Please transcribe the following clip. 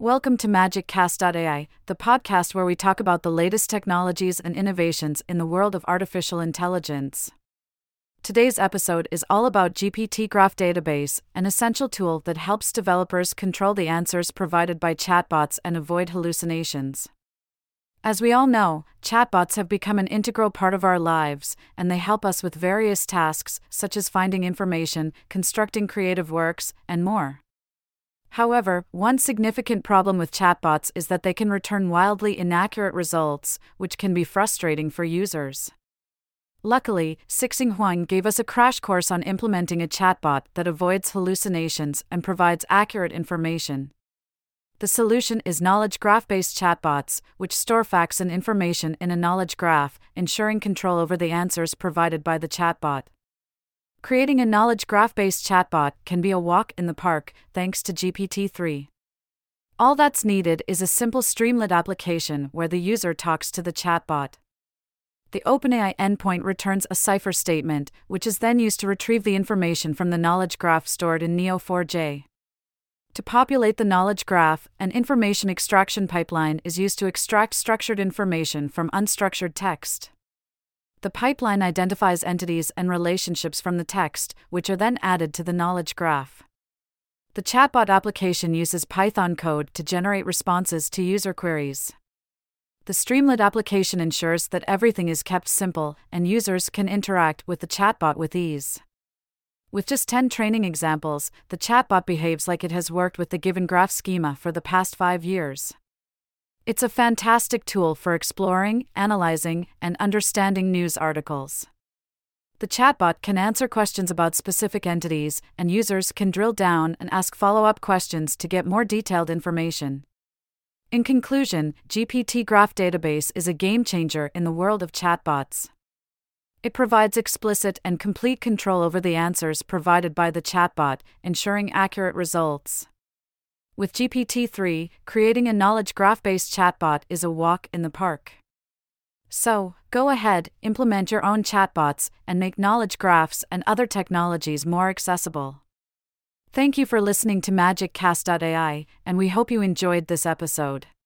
Welcome to MagicCast.ai, the podcast where we talk about the latest technologies and innovations in the world of artificial intelligence. Today's episode is all about GPT Graph Database, an essential tool that helps developers control the answers provided by chatbots and avoid hallucinations. As we all know, chatbots have become an integral part of our lives, and they help us with various tasks such as finding information, constructing creative works, and more. However, one significant problem with chatbots is that they can return wildly inaccurate results, which can be frustrating for users. Luckily, Sixing Huang gave us a crash course on implementing a chatbot that avoids hallucinations and provides accurate information. The solution is knowledge graph based chatbots, which store facts and information in a knowledge graph, ensuring control over the answers provided by the chatbot. Creating a knowledge graph based chatbot can be a walk in the park thanks to GPT 3. All that's needed is a simple Streamlit application where the user talks to the chatbot. The OpenAI endpoint returns a Cypher statement, which is then used to retrieve the information from the knowledge graph stored in Neo4j. To populate the knowledge graph, an information extraction pipeline is used to extract structured information from unstructured text. The pipeline identifies entities and relationships from the text, which are then added to the knowledge graph. The chatbot application uses Python code to generate responses to user queries. The Streamlit application ensures that everything is kept simple and users can interact with the chatbot with ease. With just 10 training examples, the chatbot behaves like it has worked with the given graph schema for the past five years. It's a fantastic tool for exploring, analyzing, and understanding news articles. The chatbot can answer questions about specific entities, and users can drill down and ask follow up questions to get more detailed information. In conclusion, GPT Graph Database is a game changer in the world of chatbots. It provides explicit and complete control over the answers provided by the chatbot, ensuring accurate results. With GPT 3, creating a knowledge graph based chatbot is a walk in the park. So, go ahead, implement your own chatbots, and make knowledge graphs and other technologies more accessible. Thank you for listening to MagicCast.ai, and we hope you enjoyed this episode.